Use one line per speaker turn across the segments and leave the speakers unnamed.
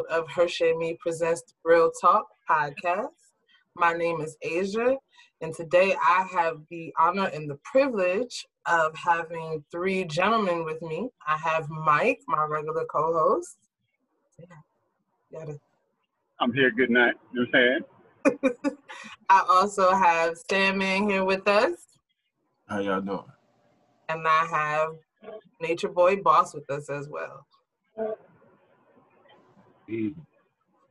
episode of Hershey Me Presents Real Talk podcast. My name is Asia, and today I have the honor and the privilege of having three gentlemen with me. I have Mike, my regular co host.
Yeah, I'm here. Good night. You know what
I'm saying? I also have Sandman here with us.
How y'all doing?
And I have Nature Boy Boss with us as well.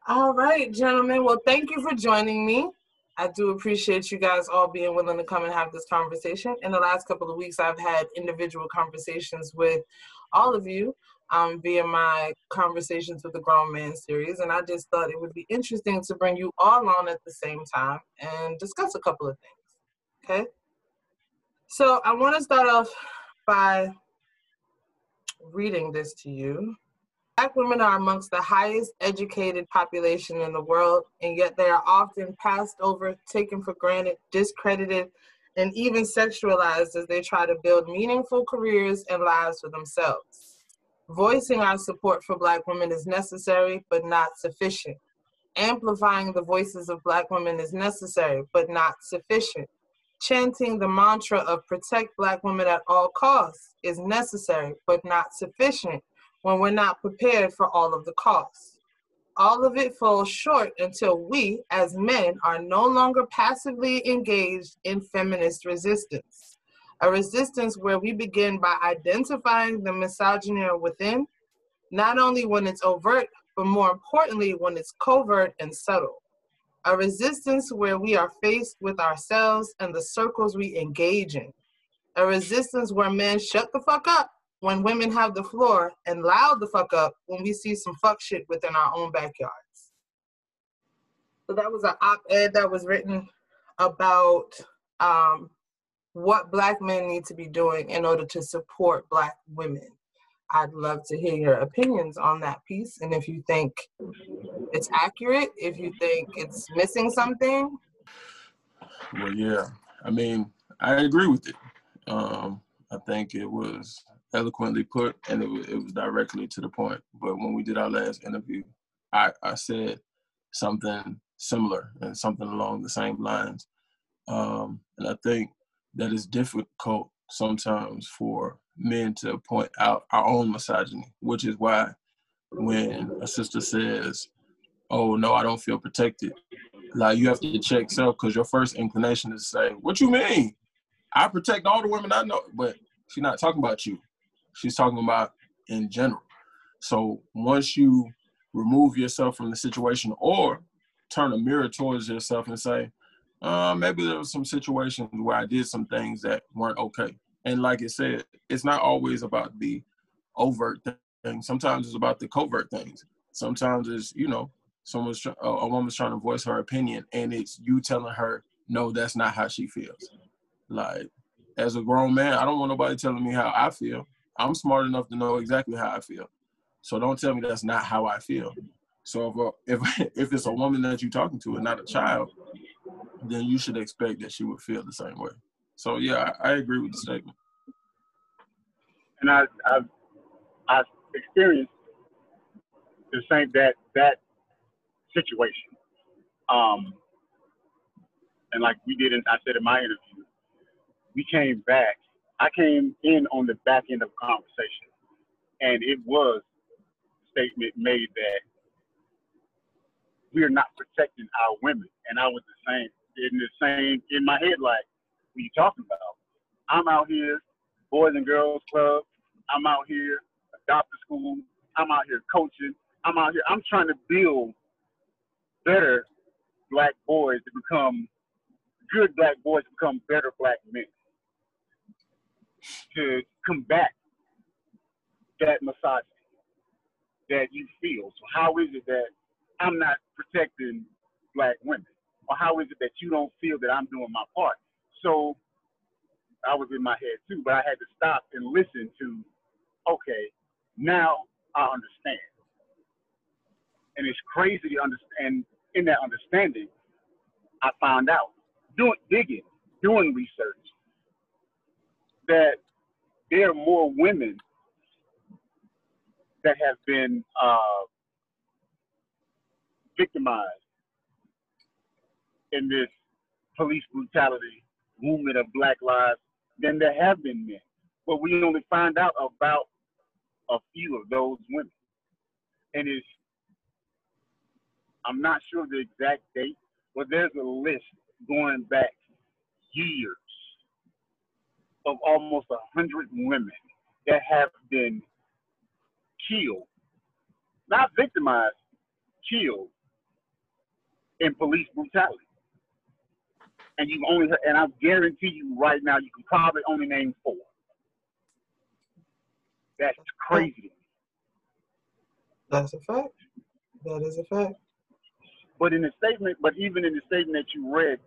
All right, gentlemen. Well, thank you for joining me. I do appreciate you guys all being willing to come and have this conversation. In the last couple of weeks, I've had individual conversations with all of you um, via my Conversations with the Grown Man series, and I just thought it would be interesting to bring you all on at the same time and discuss a couple of things. Okay? So I want to start off by reading this to you. Black women are amongst the highest educated population in the world, and yet they are often passed over, taken for granted, discredited, and even sexualized as they try to build meaningful careers and lives for themselves. Voicing our support for Black women is necessary, but not sufficient. Amplifying the voices of Black women is necessary, but not sufficient chanting the mantra of protect Black women at all costs is necessary but not sufficient when we're not prepared for all of the costs. All of it falls short until we, as men, are no longer passively engaged in feminist resistance. A resistance where we begin by identifying the misogyny within, not only when it's overt, but more importantly, when it's covert and subtle a resistance where we are faced with ourselves and the circles we engage in, a resistance where men shut the fuck up when women have the floor and loud the fuck up when we see some fuck shit within our own backyards. So that was an op-ed that was written about um, what black men need to be doing in order to support black women. I'd love to hear your opinions on that piece. And if you think it's accurate, if you think it's missing something.
Well, yeah. I mean, I agree with it. Um, I think it was eloquently put and it was, it was directly to the point. But when we did our last interview, I, I said something similar and something along the same lines. Um, and I think that it's difficult sometimes for men to point out our own misogyny, which is why when a sister says, "Oh no, I don't feel protected," like you have to check self because your first inclination is to say, "What you mean? I protect all the women I know," but she's not talking about you. She's talking about in general. So once you remove yourself from the situation or turn a mirror towards yourself and say, uh, maybe there was some situations where I did some things that weren't okay. And like I said, it's not always about the overt thing. Sometimes it's about the covert things. Sometimes it's, you know, someone's a woman's trying to voice her opinion and it's you telling her, no, that's not how she feels. Like, as a grown man, I don't want nobody telling me how I feel. I'm smart enough to know exactly how I feel. So don't tell me that's not how I feel. So if if if it's a woman that you're talking to and not a child, then you should expect that she would feel the same way. So yeah, I, I agree with the statement.
And I I've I've experienced the same that that situation. Um, and like we did, in, I said in my interview, we came back. I came in on the back end of conversation, and it was a statement made that we are not protecting our women. And I was the same in the same in my head, like, what are you talking about? I'm out here, Boys and Girls Club. I'm out here, adopted school. I'm out here coaching. I'm out here. I'm trying to build better black boys to become good black boys to become better black men to combat that misogyny that you feel. So how is it that I'm not protecting black women? Or how is it that you don't feel that I'm doing my part? So I was in my head too, but I had to stop and listen to, okay, now I understand. And it's crazy to understand. In that understanding, I found out, doing digging, doing research, that there are more women that have been uh, victimized in this police brutality movement of Black Lives than there have been men. But we only find out about a few of those women. And it's, I'm not sure the exact date, but there's a list going back years of almost a hundred women that have been killed, not victimized, killed in police brutality. And you only, and I guarantee you right now, you can probably only name four. That's crazy.
That's a fact. That is a fact.
But in the statement, but even in the statement that you read,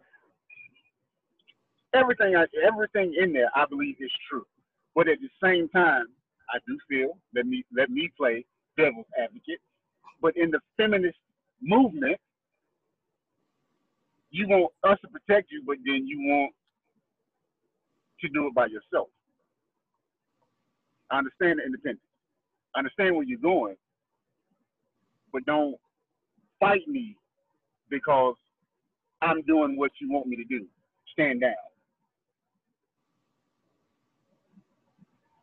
everything, I, everything in there, I believe is true. But at the same time, I do feel let me let me play devil's advocate. But in the feminist movement, you want us to protect you, but then you want to do it by yourself. I understand the independence. I understand where you're going, but don't fight me because I'm doing what you want me to do. Stand down.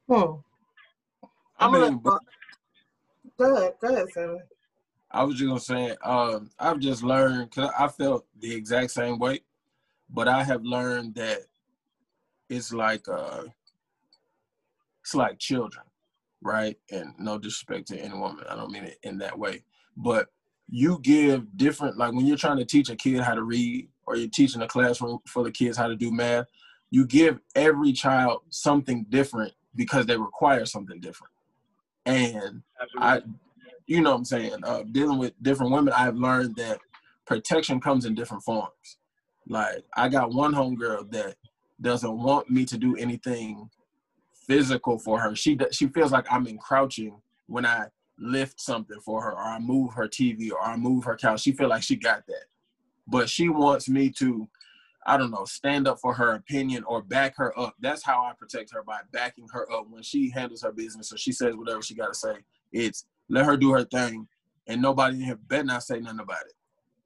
Hmm. I'm I mean, gonna go ahead. Go ahead, Sammy.
I was just gonna say, um, I've just learned because I felt the exact same way, but I have learned that it's like uh, it's like children, right? And no disrespect to any woman, I don't mean it in that way, but you give different like when you're trying to teach a kid how to read or you're teaching a classroom full of kids how to do math, you give every child something different because they require something different. And. I, you know what I'm saying, uh, dealing with different women, I've learned that protection comes in different forms. Like I got one homegirl that doesn't want me to do anything physical for her. She she feels like I'm encroaching when I lift something for her or I move her TV or I move her couch. She feel like she got that. But she wants me to I don't know, stand up for her opinion or back her up. That's how I protect her by backing her up when she handles her business or she says whatever she got to say. It's let her do her thing, and nobody in here better not say nothing about it.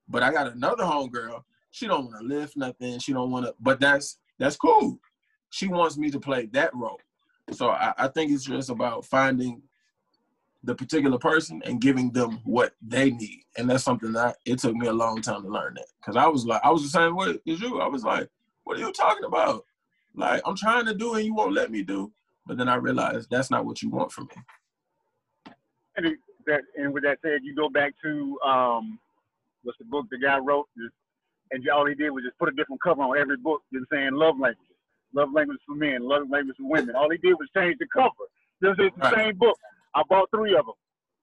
But I got another homegirl. She don't want to lift nothing. She don't want to. But that's that's cool. She wants me to play that role. So I, I think it's just about finding the particular person and giving them what they need. And that's something that it took me a long time to learn that. Cause I was like, I was the same way as you. I was like, what are you talking about? Like, I'm trying to do and you won't let me do. But then I realized that's not what you want from me.
And that, and with that said, you go back to um, what's the book the guy wrote, and all he did was just put a different cover on every book, just saying love language, love language for men, love language for women. All he did was change the cover. This is the right. same book. I bought three of them.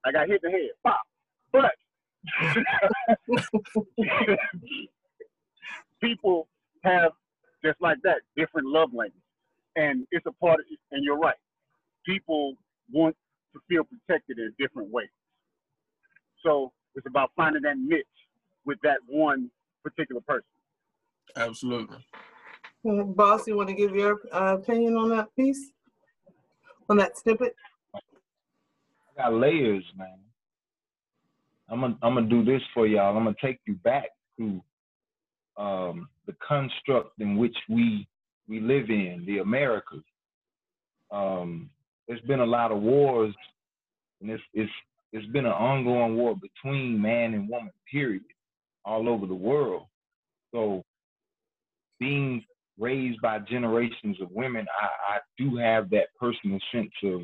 I got hit in the head. Pop. But people have just like that different love language, and it's a part of. And you're right. People want to feel protected in different ways. So it's about finding that niche with that one particular person.
Absolutely.
Boss, you want to give your uh, opinion on that piece, on that snippet?
Layers, man. I'm gonna I'm gonna do this for y'all. I'm gonna take you back to um, the construct in which we we live in, the Americas. Um, there's been a lot of wars, and it's it's it's been an ongoing war between man and woman, period, all over the world. So, being raised by generations of women, I, I do have that personal sense of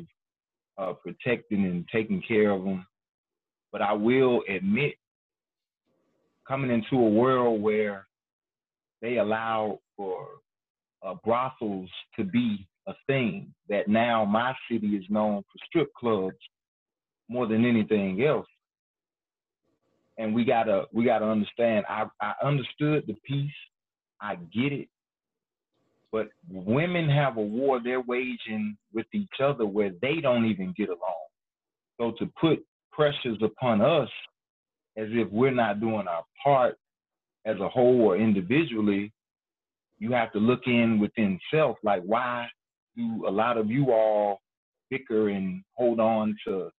uh, protecting and taking care of them. But I will admit, coming into a world where they allow for uh, brothels to be a thing, that now my city is known for strip clubs more than anything else. And we gotta we gotta understand. I, I understood the piece. I get it. But women have a war they're waging with each other where they don't even get along. So to put pressures upon us as if we're not doing our part as a whole or individually, you have to look in within self. Like, why do a lot of you all bicker and hold on to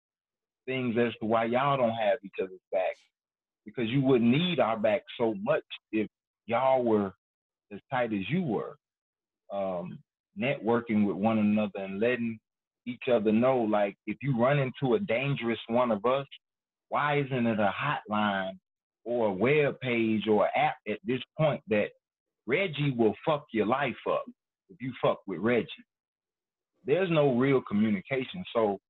things as to why y'all don't have each other's back. Because you wouldn't need our back so much if y'all were as tight as you were. Um, networking with one another and letting each other know, like, if you run into a dangerous one of us, why isn't it a hotline or a web page or app at this point that Reggie will fuck your life up if you fuck with Reggie? There's no real communication. So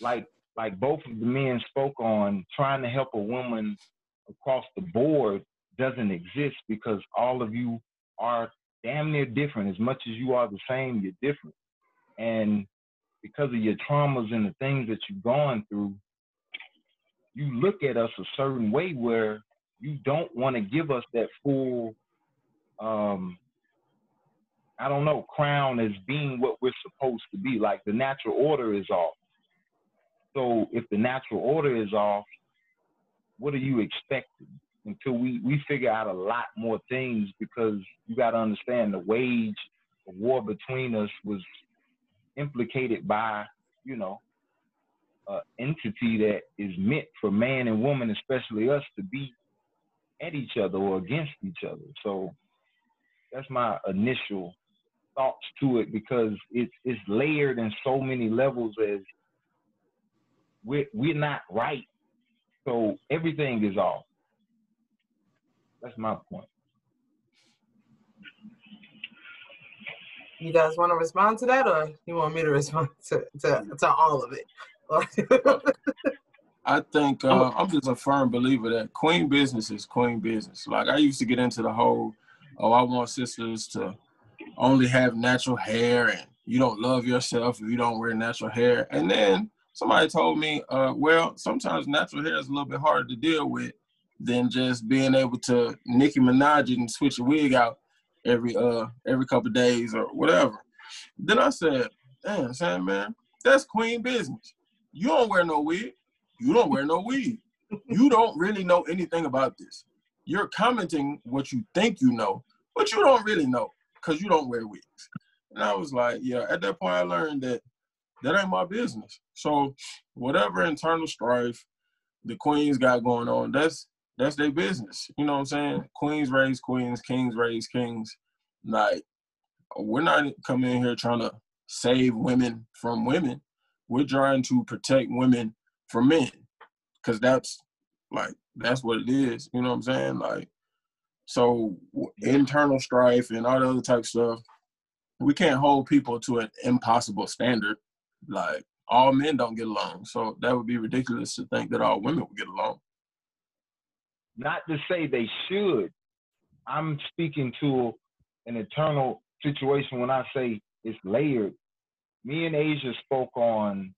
like like both of the men spoke on trying to help a woman across the board doesn't exist because all of you are damn near different. As much as you are the same, you're different. And because of your traumas and the things that you've gone through, you look at us a certain way where you don't want to give us that full um I don't know, crown as being what we're supposed to be. Like the natural order is off. So if the natural order is off, what are you expecting? Until we, we figure out a lot more things because you got to understand the wage of war between us was implicated by, you know, an entity that is meant for man and woman, especially us, to be at each other or against each other. So that's my initial thoughts to it because it's it's layered in so many levels as we're we're not right. So everything is off. That's my point.
You guys want to respond to that, or you want me to respond to to, to all of it?
I think uh, I'm just a firm believer that queen business is queen business. Like I used to get into the whole, oh, I want sisters to only have natural hair and you don't love yourself if you don't wear natural hair. And then somebody told me, uh, well, sometimes natural hair is a little bit harder to deal with than just being able to Nicki Minaj and switch a wig out every uh every couple days or whatever. Then I said, damn, Sam, man, that's queen business. You don't wear no wig. You don't wear no wig. You don't really know anything about this. You're commenting what you think you know, but you don't really know because you don't wear wigs. And I was like, yeah, at that point I learned that that ain't my business. So whatever internal strife the queens got going on, that's that's their business. You know what I'm saying? Queens raise queens, kings raise kings. Like we're not coming in here trying to save women from women. We're trying to protect women from men. Cause that's like that's what it is. You know what I'm saying? Like so internal strife and all the other type stuff, we can't hold people to an impossible standard. Like all men don't get along, so that would be ridiculous to think that all women would get along.
Not to say they should. I'm speaking to an eternal situation when I say it's layered. Me and Asia spoke on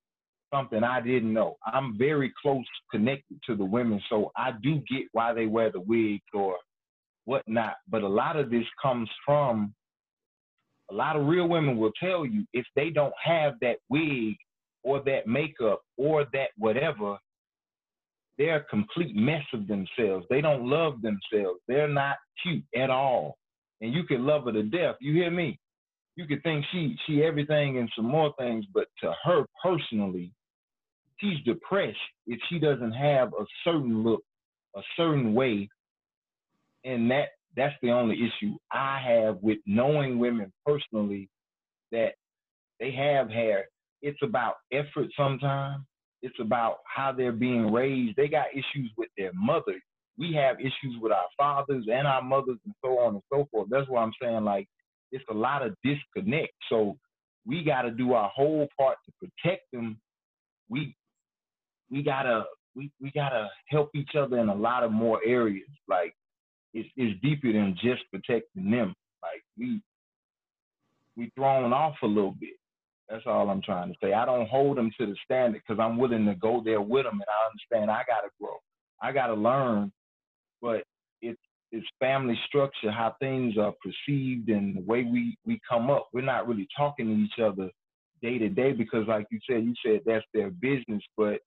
something I didn't know. I'm very close connected to the women, so I do get why they wear the wigs or whatnot. But a lot of this comes from a lot of real women will tell you if they don't have that wig or that makeup or that whatever, they're a complete mess of themselves. They don't love themselves. They're not cute at all. And you can love her to death. You hear me? You could think she she everything and some more things, but to her personally, she's depressed if she doesn't have a certain look, a certain way and that that's the only issue I have with knowing women personally that they have hair. It's about effort sometimes. It's about how they're being raised. They got issues with their mother. We have issues with our fathers and our mothers and so on and so forth. That's why I'm saying like it's a lot of disconnect. So we got to do our whole part to protect them. We we gotta we, we gotta help each other in a lot of more areas. Like it's, it's deeper than just protecting them. Like we we thrown off a little bit. That's all I'm trying to say. I don't hold them to the standard because I'm willing to go there with them, and I understand I gotta grow. I gotta learn, but it's it's family structure, how things are perceived, and the way we we come up. We're not really talking to each other day to day because, like you said, you said that's their business, but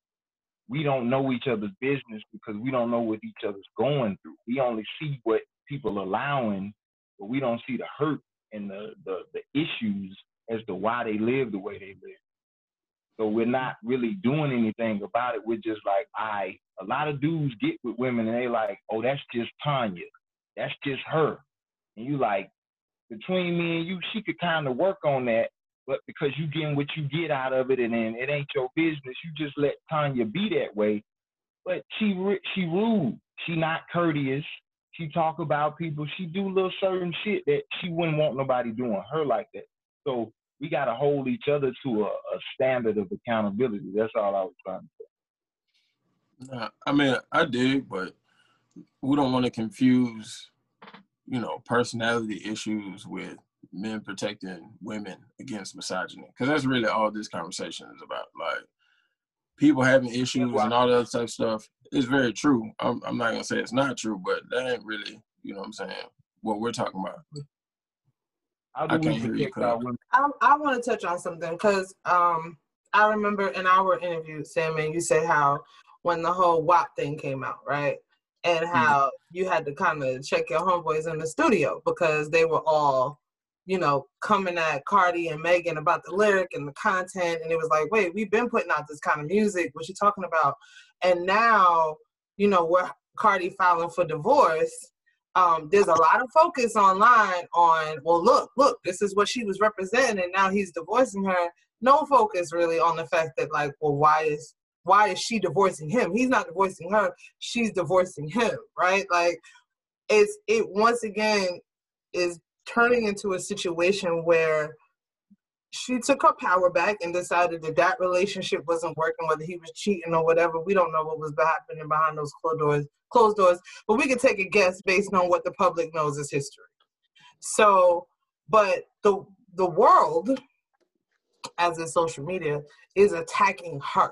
we don't know each other's business because we don't know what each other's going through. We only see what people allowing, but we don't see the hurt and the, the, the issues as to why they live the way they live. So we're not really doing anything about it. We're just like, I. A lot of dudes get with women and they like, oh, that's just Tanya. That's just her. And you like, between me and you, she could kind of work on that. But because you getting what you get out of it, and then it ain't your business, you just let Tanya be that way. But she she rude. She not courteous. She talk about people. She do little certain shit that she wouldn't want nobody doing her like that. So we got to hold each other to a, a, standard of accountability. That's all I was trying to
say. Nah, I mean, I did, but we don't want to confuse, you know, personality issues with men protecting women against misogyny, because that's really all this conversation is about. Like, people having issues and all that type of stuff is very true. I'm, I'm not gonna say it's not true, but that ain't really, you know, what I'm saying what we're talking about.
I can't hear you. I, I want to touch on something because um, I remember in our interview, Sam, and you said how when the whole WAP thing came out, right? And mm-hmm. how mm-hmm. you had to kind of check your homeboys in the studio because they were all, you know, coming at Cardi and Megan about the lyric and the content. And it was like, wait, we've been putting out this kind of music. What you talking about? And now, you know, we're Cardi filing for divorce um, there's a lot of focus online on, well, look, look, this is what she was representing, and now he's divorcing her. No focus really on the fact that, like, well, why is why is she divorcing him? He's not divorcing her; she's divorcing him, right? Like, it's it once again is turning into a situation where she took her power back and decided that that relationship wasn't working, whether he was cheating or whatever. We don't know what was happening behind those closed doors, closed doors, but we can take a guess based on what the public knows is history. So, but the the world, as in social media, is attacking her.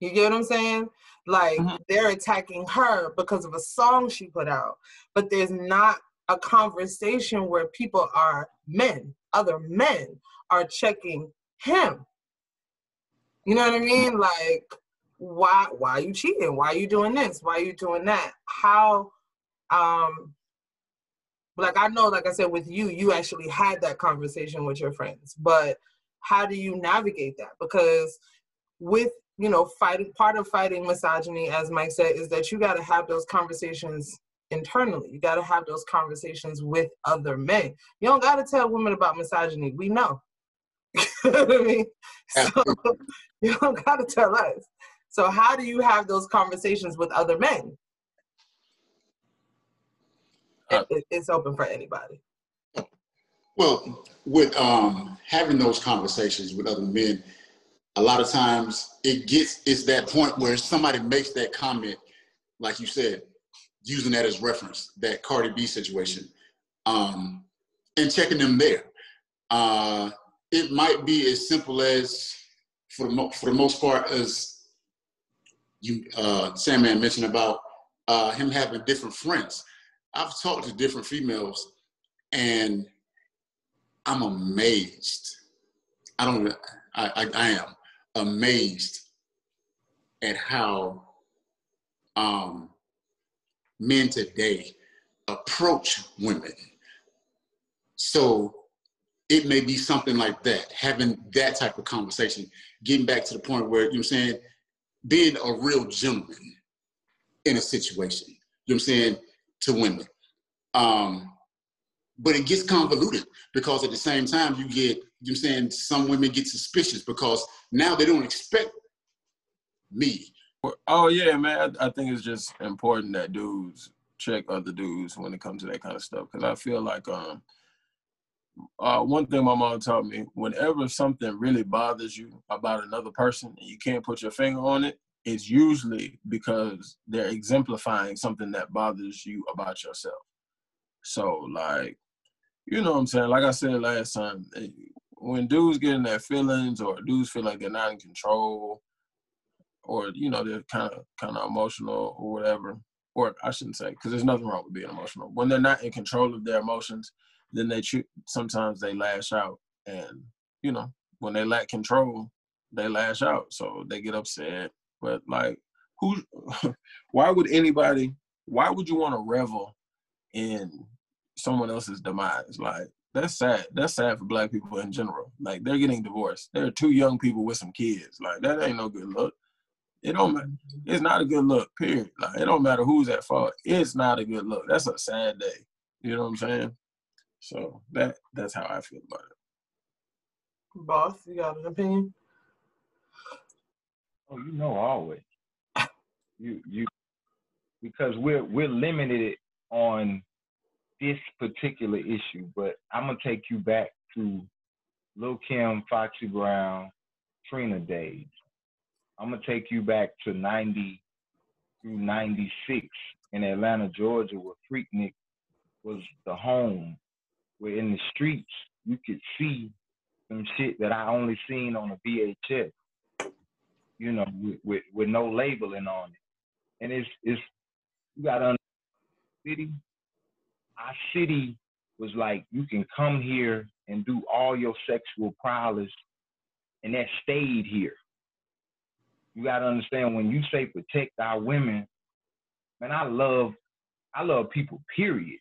You get what I'm saying? Like mm-hmm. they're attacking her because of a song she put out, but there's not a conversation where people are men, other men are checking him. You know what I mean? Like, why why are you cheating? Why are you doing this? Why are you doing that? How um like I know, like I said, with you, you actually had that conversation with your friends, but how do you navigate that? Because with you know, fighting part of fighting misogyny, as Mike said, is that you got to have those conversations internally. You got to have those conversations with other men. You don't got to tell women about misogyny. We know. I mean? So you don't got to tell us. So how do you have those conversations with other men? Uh, it, it's open for anybody.
Well, with um, having those conversations with other men, a lot of times it gets it's that point where somebody makes that comment, like you said, using that as reference, that Cardi B situation, um, and checking them there. Uh, it might be as simple as, for the, mo- for the most part, as you uh, Sandman mentioned about uh, him having different friends. I've talked to different females, and I'm amazed. I don't. I, I, I am amazed at how um, men today approach women. So it may be something like that, having that type of conversation, getting back to the point where, you know what I'm saying, being a real gentleman in a situation, you know what I'm saying, to women. Um, but it gets convoluted because at the same time you get, you know what I'm saying, some women get suspicious because now they don't expect me.
Oh yeah, man. I, I think it's just important that dudes check other dudes when it comes to that kind of stuff. Cause I feel like um uh, one thing my mom taught me whenever something really bothers you about another person and you can't put your finger on it it's usually because they're exemplifying something that bothers you about yourself so like you know what i'm saying like i said last time eh, when dudes get in their feelings or dudes feel like they're not in control or you know they're kind of kind of emotional or whatever or i shouldn't say because there's nothing wrong with being emotional when they're not in control of their emotions then they sometimes they lash out and you know when they lack control they lash out so they get upset but like who why would anybody why would you want to revel in someone else's demise like that's sad. That's sad for black people in general. Like they're getting divorced. They're two young people with some kids. Like that ain't no good look. It don't matter. It's not a good look, period. Like it don't matter who's at fault. It's not a good look. That's a sad day. You know what I'm saying? So that that's how I feel about it.
Boss, you got an opinion?
Oh, you know always. you you because we're we're limited on this particular issue, but I'm gonna take you back to Lil Kim, Foxy Brown, Trina days. I'm gonna take you back to 90 through 96 in Atlanta, Georgia, where Freaknik was the home, where in the streets you could see some shit that I only seen on a VHS, you know, with, with, with no labeling on it. And it's it's you gotta city. Our city was like you can come here and do all your sexual prowess, and that stayed here. You gotta understand when you say protect our women, man, I love I love people, period.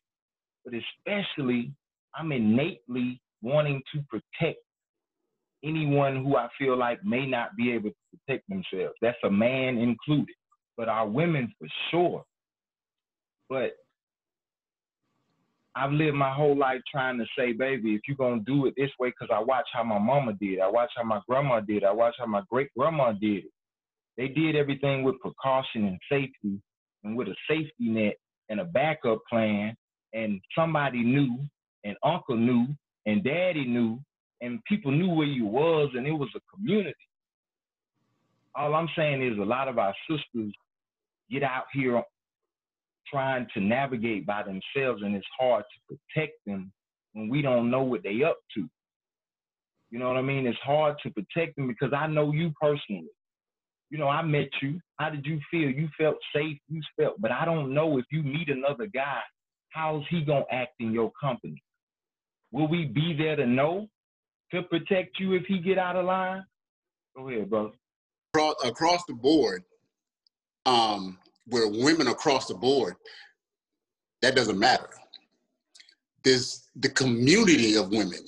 But especially I'm innately wanting to protect anyone who I feel like may not be able to protect themselves. That's a man included, but our women for sure. But I've lived my whole life trying to say, baby, if you're gonna do it this way, because I watch how my mama did, I watch how my grandma did, I watch how my great grandma did it. They did everything with precaution and safety, and with a safety net and a backup plan, and somebody knew, and uncle knew, and daddy knew, and people knew where you was, and it was a community. All I'm saying is a lot of our sisters get out here trying to navigate by themselves, and it's hard to protect them when we don't know what they up to. You know what I mean? It's hard to protect them because I know you personally. You know, I met you. How did you feel? You felt safe. You felt, but I don't know if you meet another guy, how's he gonna act in your company? Will we be there to know to protect you if he get out of line? Go ahead, bro.
Across, across the board, um, where women across the board, that doesn't matter. There's the community of women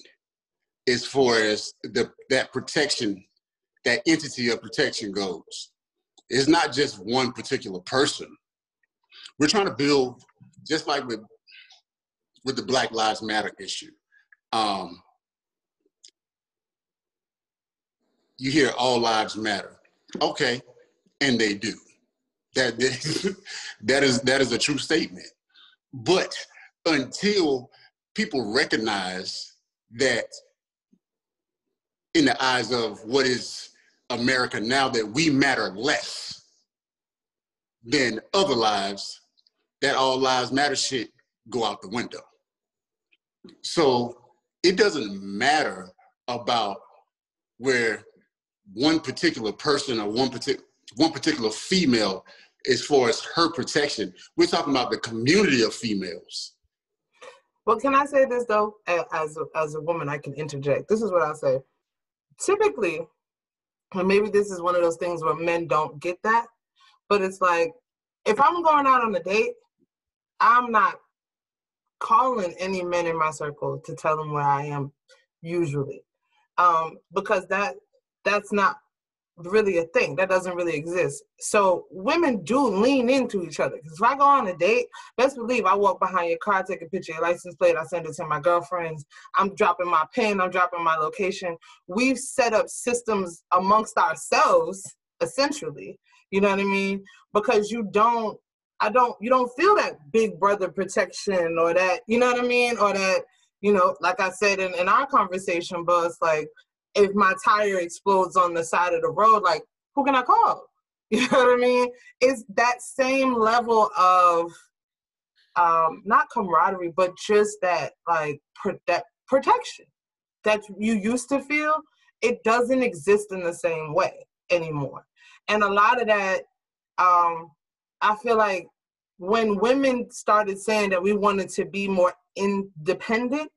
as far as the that protection, that entity of protection goes. It's not just one particular person. We're trying to build, just like with with the Black Lives Matter issue. Um, you hear all lives matter. Okay, and they do. That that is that is a true statement. But until people recognize that in the eyes of what is America now that we matter less than other lives, that all lives matter shit go out the window. So it doesn't matter about where one particular person or one particular one particular female as far as her protection. We're talking about the community of females.
Well, can I say this though? As a, as a woman, I can interject. This is what I'll say. Typically, and maybe this is one of those things where men don't get that, but it's like if I'm going out on a date, I'm not calling any men in my circle to tell them where I am usually, um, because that that's not really a thing. That doesn't really exist. So women do lean into each other. Because if I go on a date, best believe I walk behind your car, take a picture of your license plate, I send it to my girlfriends. I'm dropping my pin, I'm dropping my location. We've set up systems amongst ourselves, essentially. You know what I mean? Because you don't, I don't, you don't feel that big brother protection or that, you know what I mean? Or that, you know, like I said in, in our conversation, but like, if my tire explodes on the side of the road, like who can I call? You know what I mean? It's that same level of um, not camaraderie, but just that like pro- that protection that you used to feel. It doesn't exist in the same way anymore, and a lot of that, um, I feel like when women started saying that we wanted to be more independent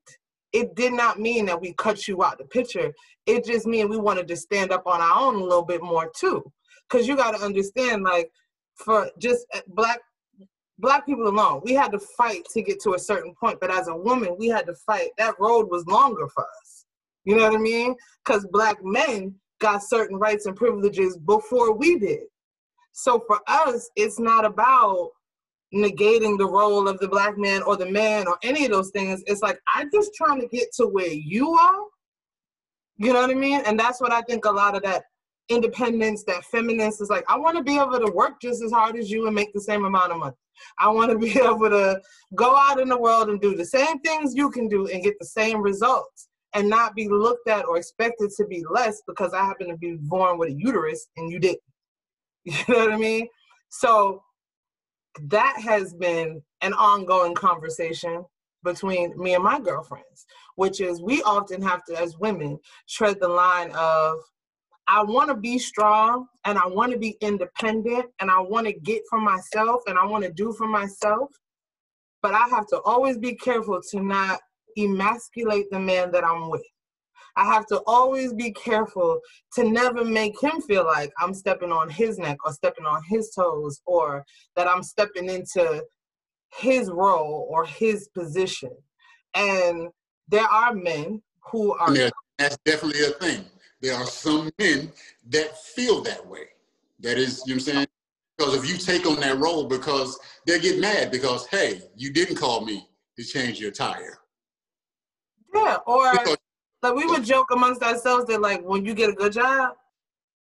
it did not mean that we cut you out the picture. It just mean we wanted to stand up on our own a little bit more too. Cause you gotta understand, like, for just uh, black black people alone. We had to fight to get to a certain point, but as a woman, we had to fight. That road was longer for us. You know what I mean? Because black men got certain rights and privileges before we did. So for us, it's not about negating the role of the black man or the man or any of those things. It's like I'm just trying to get to where you are. You know what I mean? And that's what I think a lot of that independence, that feminist is like, I want to be able to work just as hard as you and make the same amount of money. I want to be able to go out in the world and do the same things you can do and get the same results and not be looked at or expected to be less because I happen to be born with a uterus and you didn't. You know what I mean? So that has been an ongoing conversation between me and my girlfriends, which is we often have to, as women, tread the line of I want to be strong and I want to be independent and I want to get for myself and I want to do for myself. But I have to always be careful to not emasculate the man that I'm with. I have to always be careful to never make him feel like I'm stepping on his neck or stepping on his toes or that I'm stepping into his role or his position. And there are men who are.
Yeah, that's definitely a thing. There are some men that feel that way. That is, you know what I'm saying? Because if you take on that role, because they get mad because, hey, you didn't call me to change your tire.
Yeah, or because, like we would joke amongst ourselves that like when you get a good job,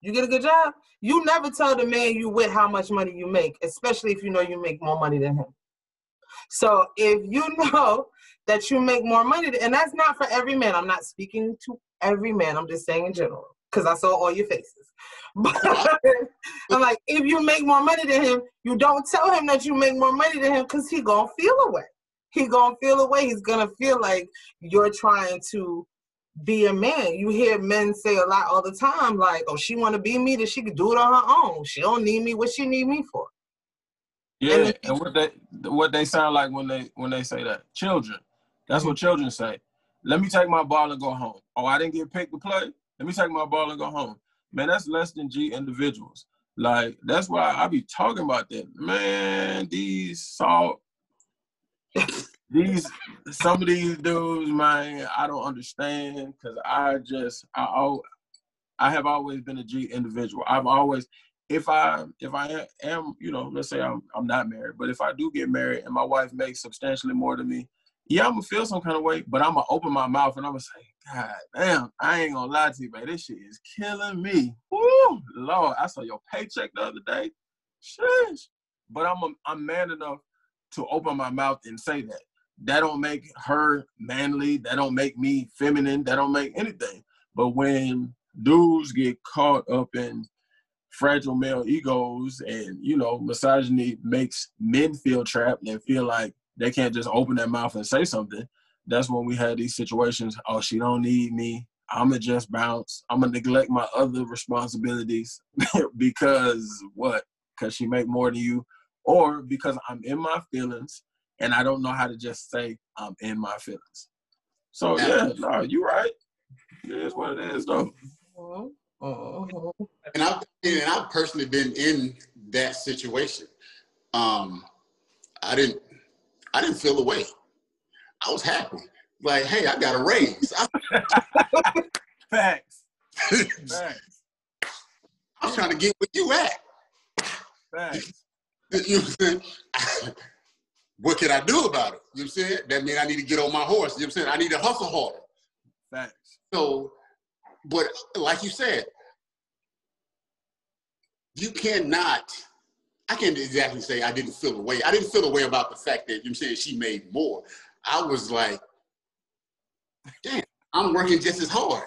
you get a good job, you never tell the man you with how much money you make, especially if you know you make more money than him. So if you know that you make more money, and that's not for every man. I'm not speaking to every man. I'm just saying in general because I saw all your faces. But I'm like, if you make more money than him, you don't tell him that you make more money than him because he gonna feel away he gonna feel away. He's gonna feel like you're trying to be a man. You hear men say a lot all the time, like, "Oh, she want to be me, that she could do it on her own. She don't need me. What she need me for?"
Yeah, and, and what they what they sound like when they when they say that children. That's what children say. Let me take my ball and go home. Oh, I didn't get picked to play. Let me take my ball and go home. Man, that's less than G individuals. Like that's why I be talking about that. Man, these salt these some of these dudes, man, I don't understand because I just I I have always been a G individual. I've always if I if I am you know let's say I'm I'm not married, but if I do get married and my wife makes substantially more than me, yeah, I'm gonna feel some kind of way, but I'm gonna open my mouth and I'm gonna say, God damn, I ain't gonna lie to you, man, this shit is killing me. Woo, Lord, I saw your paycheck the other day. Sheesh. But I'm a, I'm man enough to open my mouth and say that. That don't make her manly. That don't make me feminine. That don't make anything. But when dudes get caught up in fragile male egos and you know misogyny makes men feel trapped and feel like they can't just open their mouth and say something that's when we had these situations oh she don't need me i'ma just bounce i'ma neglect my other responsibilities because what because she make more than you or because I'm in my feelings and I don't know how to just say I'm in my feelings. So yeah, no, you're right. It is what it is, though.
And I've and I've personally been in that situation. Um, I didn't I didn't feel the way. I was happy. Like, hey, I got a raise.
Facts. Facts.
I'm trying to get where you at.
Facts.
You know what I'm saying? what can I do about it? You know what I'm saying? That means I need to get on my horse. You know what I'm saying? I need to hustle harder.
Thanks.
So, but like you said, you cannot, I can't exactly say I didn't feel the way. I didn't feel the way about the fact that, you know what I'm saying, she made more. I was like, damn, I'm working just as hard.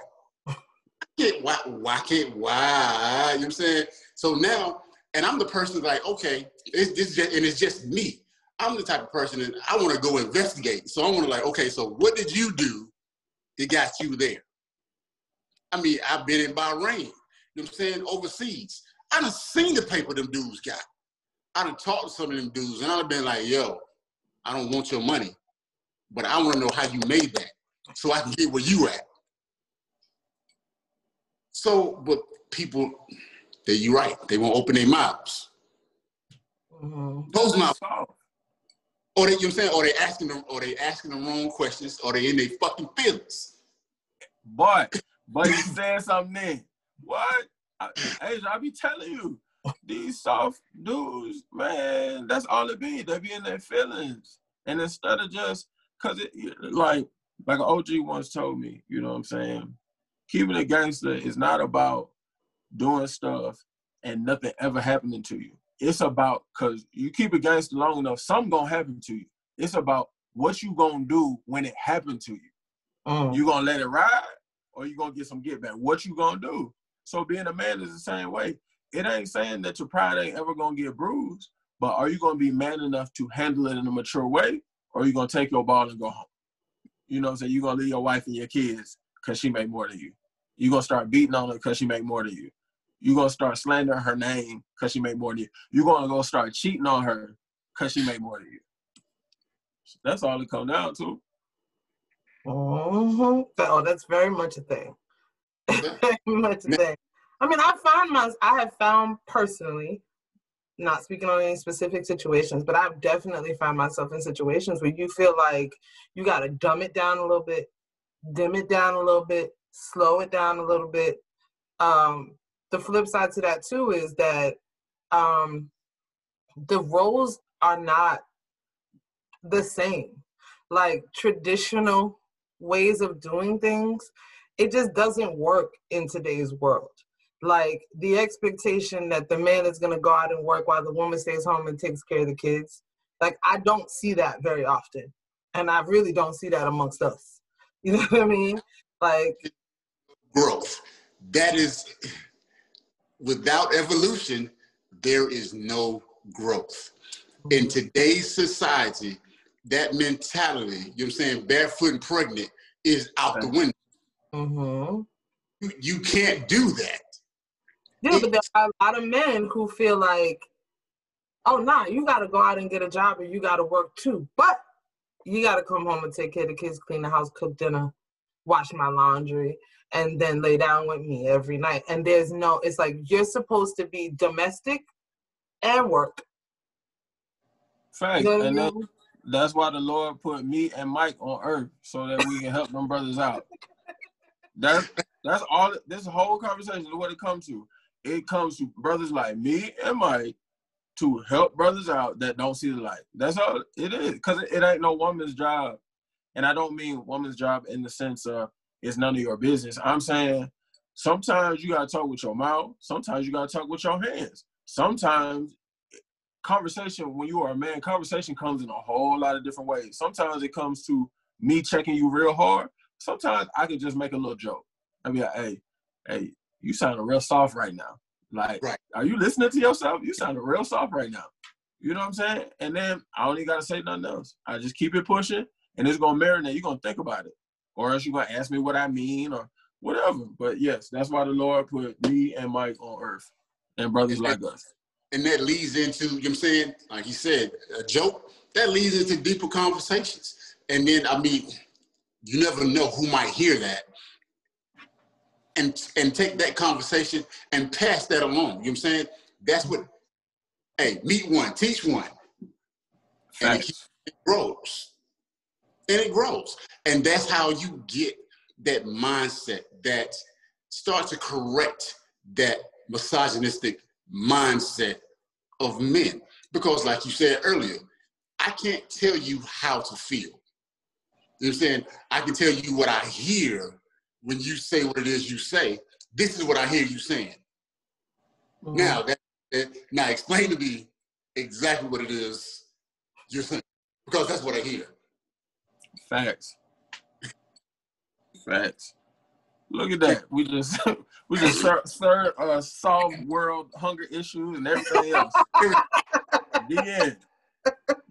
why, why can't, why? You know what I'm saying? So now and I'm the person like, okay, it's, this just, and it's just me. I'm the type of person that I want to go investigate. So I want to like, okay, so what did you do that got you there? I mean, I've been in Bahrain, you know what I'm saying, overseas. I done seen the paper them dudes got. I done talked to some of them dudes and I've been like, yo, I don't want your money, but I want to know how you made that so I can get where you at. So, but people, that you're right. They won't open their mouths. Mm-hmm. Those mouths. Or they, you know what I'm saying, or they asking them, or they asking the wrong questions, or they in their fucking feelings.
But, but he said something then. What? I, Asia, I be telling you, these soft dudes, man, that's all it be. They be in their feelings. And instead of just, cause it, like, like an OG once told me, you know what I'm saying? Keeping a gangster is not about doing stuff and nothing ever happening to you. It's about cause you keep a gangster long enough, something gonna happen to you. It's about what you gonna do when it happened to you.
Mm.
You gonna let it ride or you gonna get some get back? What you gonna do? So being a man is the same way. It ain't saying that your pride ain't ever gonna get bruised, but are you gonna be man enough to handle it in a mature way, or are you gonna take your ball and go home? You know what I'm saying? You gonna leave your wife and your kids because she make more than you. You gonna start beating on her because she make more than you. You gonna start slandering her name because she made more than you. You're gonna go start cheating on her because she made more than you. That's all it come down to.
hmm Oh, that's very much a thing. very much a thing. I mean, I find my, I have found personally, not speaking on any specific situations, but I've definitely found myself in situations where you feel like you got to dumb it down a little bit, dim it down a little bit, slow it down a little bit. Um, the flip side to that too is that um, the roles are not the same. Like traditional ways of doing things, it just doesn't work in today's world. Like the expectation that the man is going to go out and work while the woman stays home and takes care of the kids. Like I don't see that very often. And I really don't see that amongst us. You know what I mean? Like
growth. That is, without evolution, there is no growth. In today's society, that mentality, you know what I'm saying, barefoot and pregnant, is out the window.
Mm-hmm.
You, you can't do that.
Yeah, but there are a lot of men who feel like, oh, nah, you got to go out and get a job and you got to work too. But you got to come home and take care of the kids, clean the house, cook dinner, wash my laundry, and then lay down with me every night. And there's no, it's like you're supposed to be domestic and work.
Fact.
You know
and that, that's why the Lord put me and Mike on earth so that we can help them brothers out. That's that's all this whole conversation is what it comes to. It comes to brothers like me and Mike to help brothers out that don't see the light. That's all it is. Cause it, it ain't no woman's job. And I don't mean woman's job in the sense of it's none of your business. I'm saying sometimes you gotta talk with your mouth, sometimes you gotta talk with your hands. Sometimes conversation when you are a man, conversation comes in a whole lot of different ways. Sometimes it comes to me checking you real hard. Sometimes I can just make a little joke. I be like, hey, hey, you sounding real soft right now. Like,
Right.
are you listening to yourself? You sounding real soft right now. You know what I'm saying? And then I don't even gotta say nothing else. I just keep it pushing and it's gonna marinate. You're gonna think about it. Or else you're gonna ask me what I mean or whatever. But yes, that's why the Lord put me and Mike on earth and brothers like us.
And that leads into, you know what I'm saying, like you said, a joke, that leads into deeper conversations. And then, I mean, you never know who might hear that and and take that conversation and pass that along. You know what I'm saying? That's what, hey, meet one, teach one. And it grows. And it grows. And that's how you get that mindset that starts to correct that misogynistic mindset of men. Because, like you said earlier, I can't tell you how to feel. You know what I'm saying? I can tell you what I hear when you say what it is you say. This is what I hear you saying.
Mhm.
Now, that, that- now explain to me exactly what it is you're saying, because that's what I hear.
Facts. Facts. Look at that. We just we just sir, uh, solve world hunger issues and everything else. the end.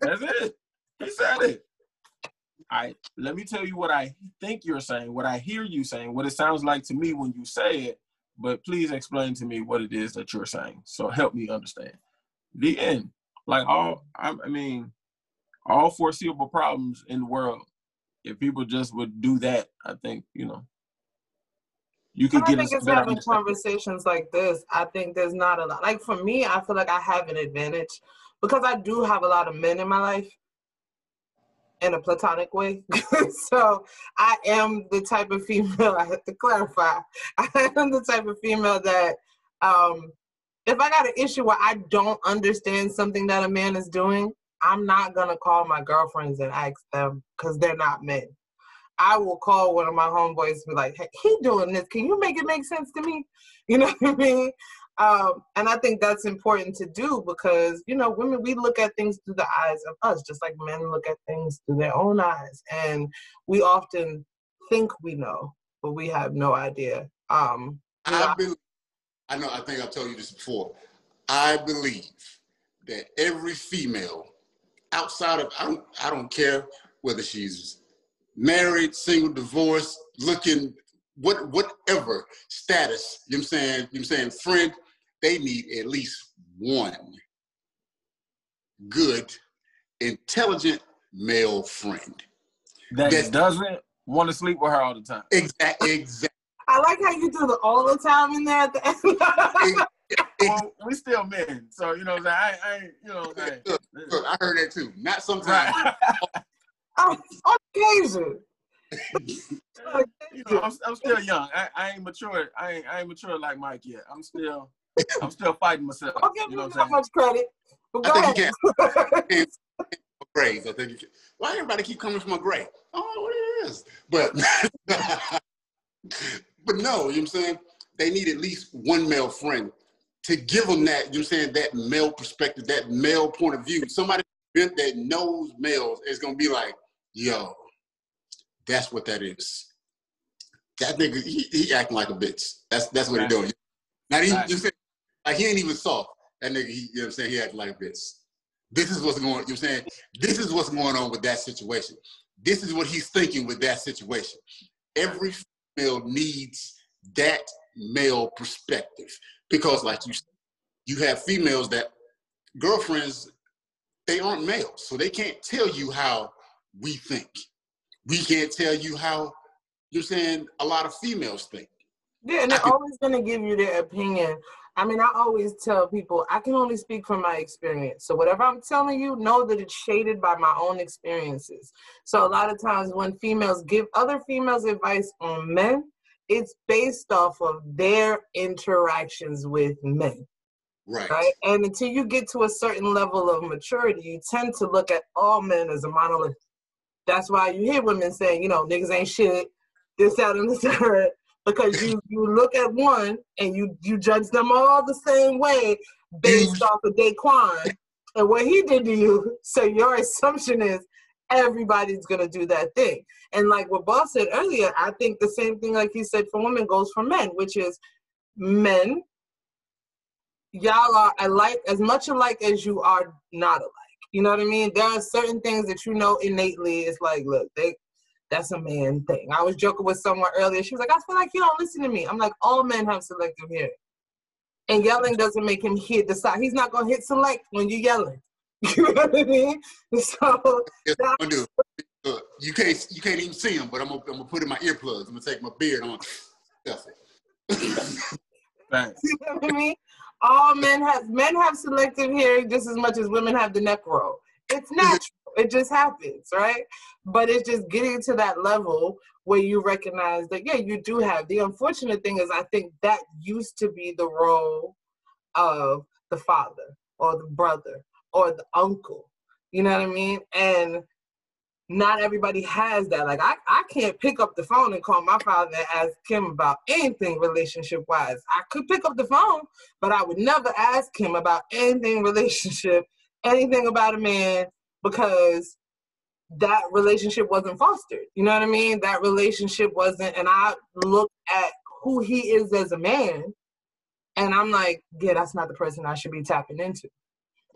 That's it. He said it. I let me tell you what I think you're saying, what I hear you saying, what it sounds like to me when you say it. But please explain to me what it is that you're saying. So help me understand. The end. Like all, I mean, all foreseeable problems in the world if people just would do that, I think you know you could get.
I
think
it's
better
having conversations like this. I think there's not a lot. Like for me, I feel like I have an advantage because I do have a lot of men in my life. in a platonic way. so I am the type of female, I have to clarify, I am the type of female that um, if I got an issue where I don't understand something that a man is doing, I'm not gonna call my girlfriends and ask them because they're not men. I will call one of my homeboys and be like, hey, he doing this. Can you make it make sense to me? You know what I mean? Um, and I think that's important to do because, you know, women, we look at things through the eyes of us, just like men look at things through their own eyes. And we often think we know, but we have no idea. Um,
I, believe, I know, I think I've told you this before. I believe that every female outside of, I don't, I don't care whether she's married, single, divorced, looking, what, whatever status, you know what I'm saying, you know what I'm saying, friend, they need at least one good, intelligent male friend.
That That's, doesn't want to sleep with her all the time.
Exactly. Exactly.
I like how you do the all the time in there at the end.
Well, we still men, so you know what I'm. I, I you know what I'm. Look,
look, I heard that too. Not sometimes.
on, on occasion.
you know, I'm, I'm still young. I, I ain't mature. I ain't, I ain't mature like Mike yet. I'm still I'm still fighting myself.
I'll give you know that much credit. But go
I
ahead.
think you can. grades. I think you can. Why everybody keep coming from a grade? Oh, what it is. But but no, you know what I'm saying? They need at least one male friend to give them that, you know what I'm saying, that male perspective, that male point of view. Somebody that knows males is gonna be like, yo, that's what that is. That nigga, he, he acting like a bitch. That's that's what right. he doing. Now even right. you like he ain't even soft. That nigga, he, you know what I'm saying? He acting like a bitch. This is what's going, you know what I'm saying? This is what's going on with that situation. This is what he's thinking with that situation. Every female needs that male perspective. Because like you you have females that girlfriends, they aren't males. So they can't tell you how we think. We can't tell you how you're saying a lot of females think.
Yeah, and they're always gonna give you their opinion I mean, I always tell people I can only speak from my experience. So whatever I'm telling you, know that it's shaded by my own experiences. So a lot of times when females give other females advice on men, it's based off of their interactions with men.
Right.
right. And until you get to a certain level of maturity, you tend to look at all men as a monolith. That's why you hear women saying, you know, niggas ain't shit, this, that, and the third because you you look at one and you you judge them all the same way based off of Daquan and what he did to you. So your assumption is everybody's gonna do that thing. And like what Boss said earlier, I think the same thing like he said for women goes for men, which is men, y'all are alike as much alike as you are not alike. You know what I mean? There are certain things that you know innately. It's like, look, they that's a man thing. I was joking with someone earlier. She was like, I feel like you don't listen to me. I'm like, all men have selective hearing. And yelling doesn't make him hit the side. He's not gonna hit select when you're yelling. You know what I mean? So
yes, I do. you can't you can't even see him, but I'm gonna, I'm gonna put in my earplugs. I'm gonna take my beard on. Stuff
it. Thanks. You know what I mean? All men have men have selective hearing just as much as women have the neck roll. It's natural. It just happens, right? But it's just getting to that level where you recognize that, yeah, you do have. The unfortunate thing is, I think that used to be the role of the father or the brother or the uncle. You know what I mean? And not everybody has that. Like I, I can't pick up the phone and call my father and ask him about anything relationship wise. I could pick up the phone, but I would never ask him about anything relationship, anything about a man because that relationship wasn't fostered. You know what I mean? That relationship wasn't, and I look at who he is as a man, and I'm like, yeah, that's not the person I should be tapping into.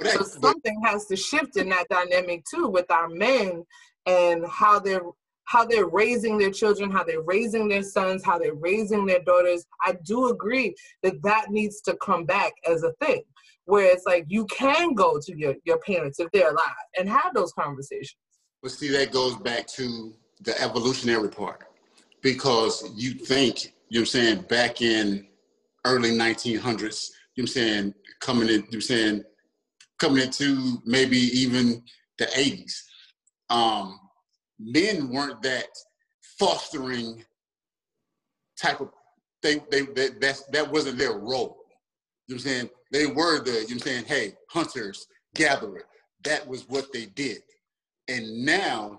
So something has to shift in that dynamic too with our men and how they're how they're raising their children, how they're raising their sons, how they're raising their daughters. I do agree that that needs to come back as a thing where it's like you can go to your, your parents if they're alive and have those conversations.
But see, that goes back to the evolutionary part because you think, you know what I'm saying, back in early 1900s, you know what I'm saying, coming in, you know saying, coming into maybe even the 80s, um, men weren't that fostering type of they they that that's, that wasn't their role. You know what I'm saying? They were the, you know what I'm saying, hey, hunters, gatherer. That was what they did. And now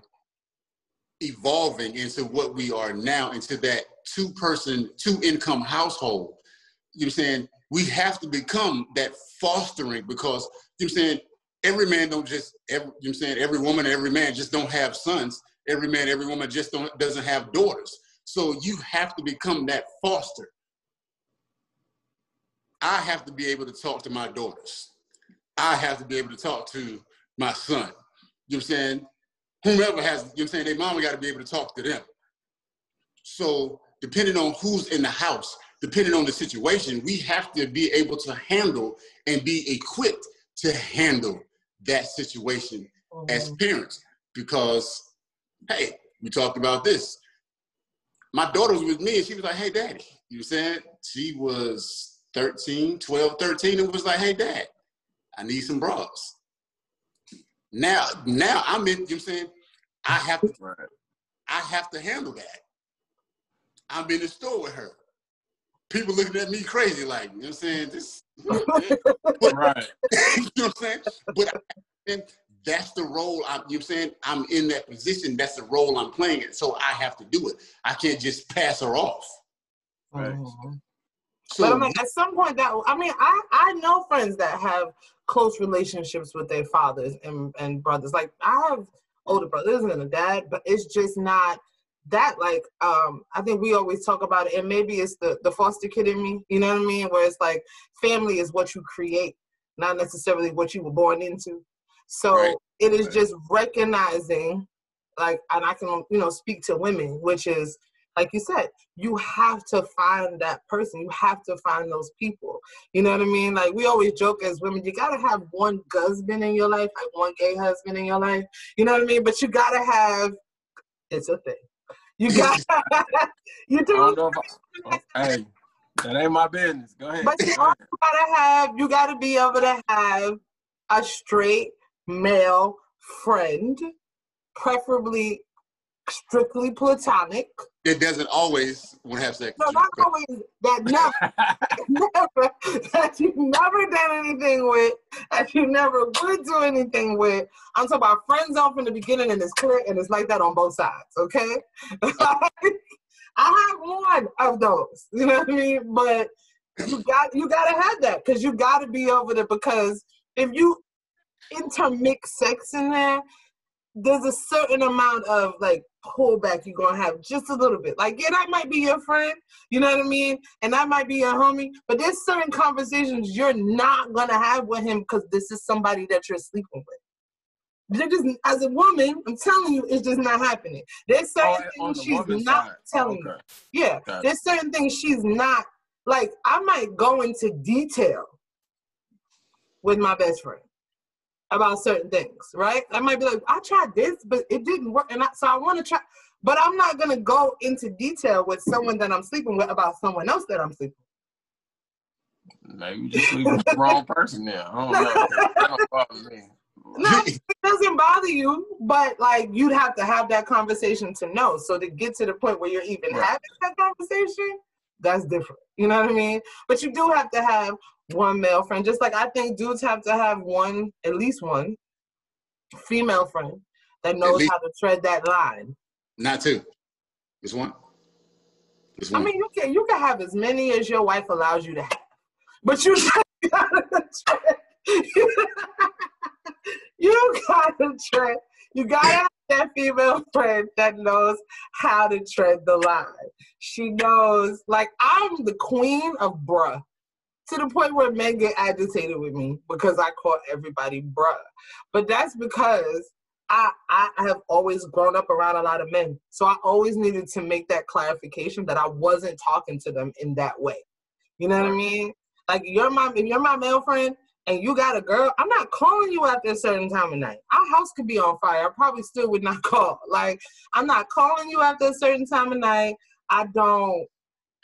evolving into what we are now, into that two person, two income household, you know what I'm saying? We have to become that fostering because you know I'm saying every man don't just every you know what I'm saying every woman every man just don't have sons. Every man, every woman just don't doesn't have daughters. So you have to become that foster. I have to be able to talk to my daughters. I have to be able to talk to my son. You know what I'm saying? Whomever has, you know what I'm saying, their mama got to be able to talk to them. So depending on who's in the house, depending on the situation, we have to be able to handle and be equipped to handle that situation mm-hmm. as parents. Because, hey, we talked about this. My daughter was with me and she was like, hey, daddy. You know what I'm saying? She was 13, 12, 13, and was like, hey, dad, I need some bras. Now, now I'm in, you know what I'm saying? I have to, right. I have to handle that. I'm in the store with her. People looking at me crazy, like, you know what I'm saying? This, but, right. you know what I'm saying? But and that's the role I'm, you know what I'm saying? I'm in that position. That's the role I'm playing. It, so I have to do it. I can't just pass her off.
Right. Mm-hmm. So, but I mean, at some point, that I mean, I I know friends that have close relationships with their fathers and and brothers. Like I have older brothers and a dad, but it's just not that like um i think we always talk about it and maybe it's the the foster kid in me you know what i mean where it's like family is what you create not necessarily what you were born into so right. it is just recognizing like and i can you know speak to women which is like you said, you have to find that person. You have to find those people. You know what I mean? Like we always joke as women, you gotta have one husband in your life, like one gay husband in your life. You know what I mean? But you gotta have. It's a thing. You got. you do.
I, oh, hey, that ain't my business. Go ahead.
But you also gotta have. You gotta be able to have a straight male friend, preferably strictly platonic.
It doesn't always want to have sex.
No, not always. That never, never, that you never done anything with, that you never would do anything with. I'm talking about friends on from the beginning, and it's clear, and it's like that on both sides. Okay, I have one of those. You know what I mean? But you got you got to have that because you got to be over there because if you intermix sex in there there's a certain amount of like pullback you're gonna have just a little bit. Like, yeah, that might be your friend, you know what I mean? And that might be your homie, but there's certain conversations you're not gonna have with him because this is somebody that you're sleeping with. They're just as a woman, I'm telling you, it's just not happening. There's certain oh, things she's not side. telling okay. you. Yeah, there's certain things she's not like. I might go into detail with my best friend about certain things, right? I might be like, I tried this, but it didn't work, and I, so I want to try. But I'm not gonna go into detail with someone that I'm sleeping with about someone else that I'm sleeping. With.
Maybe you just sleeping with the wrong person there. I don't know. that don't bother me.
No, it doesn't bother you, but like you'd have to have that conversation to know. So to get to the point where you're even right. having that conversation, that's different. You know what I mean? But you do have to have one male friend. Just like I think dudes have to have one, at least one, female friend that knows how to tread that line.
Not two. Just one.
Just one. I mean, you can you can have as many as your wife allows you to have, but you gotta tread. you gotta tread. You gotta have that female friend that knows how to tread the line. She knows, like I'm the queen of bruh to the point where men get agitated with me because I call everybody bruh. But that's because I I have always grown up around a lot of men. So I always needed to make that clarification that I wasn't talking to them in that way. You know what I mean? Like you're my if you're my male friend and you got a girl, I'm not calling you after a certain time of night. Our house could be on fire. I probably still would not call. Like I'm not calling you after a certain time of night. I don't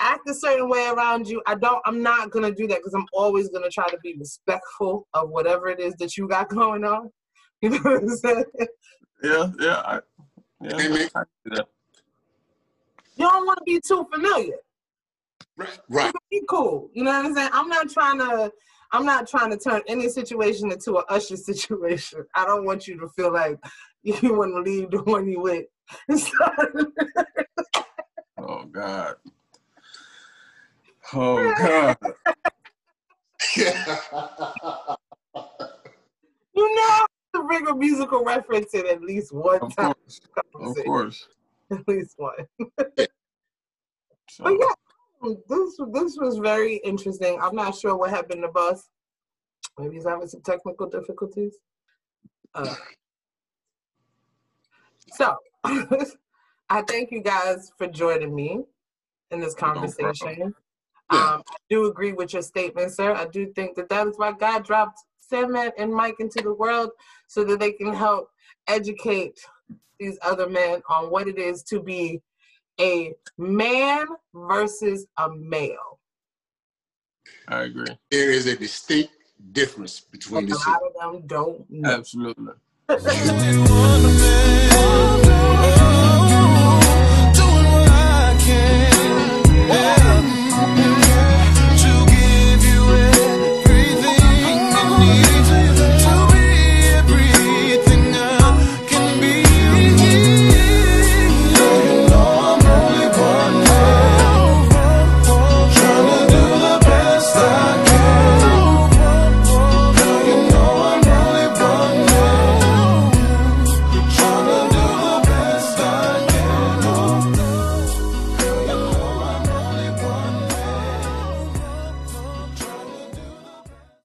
act a certain way around you. I don't. I'm not gonna do that because I'm always gonna try to be respectful of whatever it is that you got going on. You know what I'm saying?
Yeah, yeah. I, Yeah,
Hey.
I can.
You don't want to be too familiar.
Right. Right.
Be cool. You know what I'm saying? I'm not trying to. I'm not trying to turn any situation into an usher situation. I don't want you to feel like you want to leave the one you with.
Oh God. Oh God.
you know to bring a musical reference in at least one
Of
time.
course. Of course.
At least one.
So,
But yeah, this this was very interesting. I'm not sure what happened to Bus. Maybe he's having some technical difficulties. Uh, so, I thank you guys for joining me in this conversation.
Yeah.
Um, I do agree with your statement, sir. I do think that that is why God dropped Sandman and Mike into the world so that they can help educate these other men on what it is to be a man versus a male.
I agree.
there is a distinct difference between
And
the
a
two.
lot of them don't know.
Absolutely.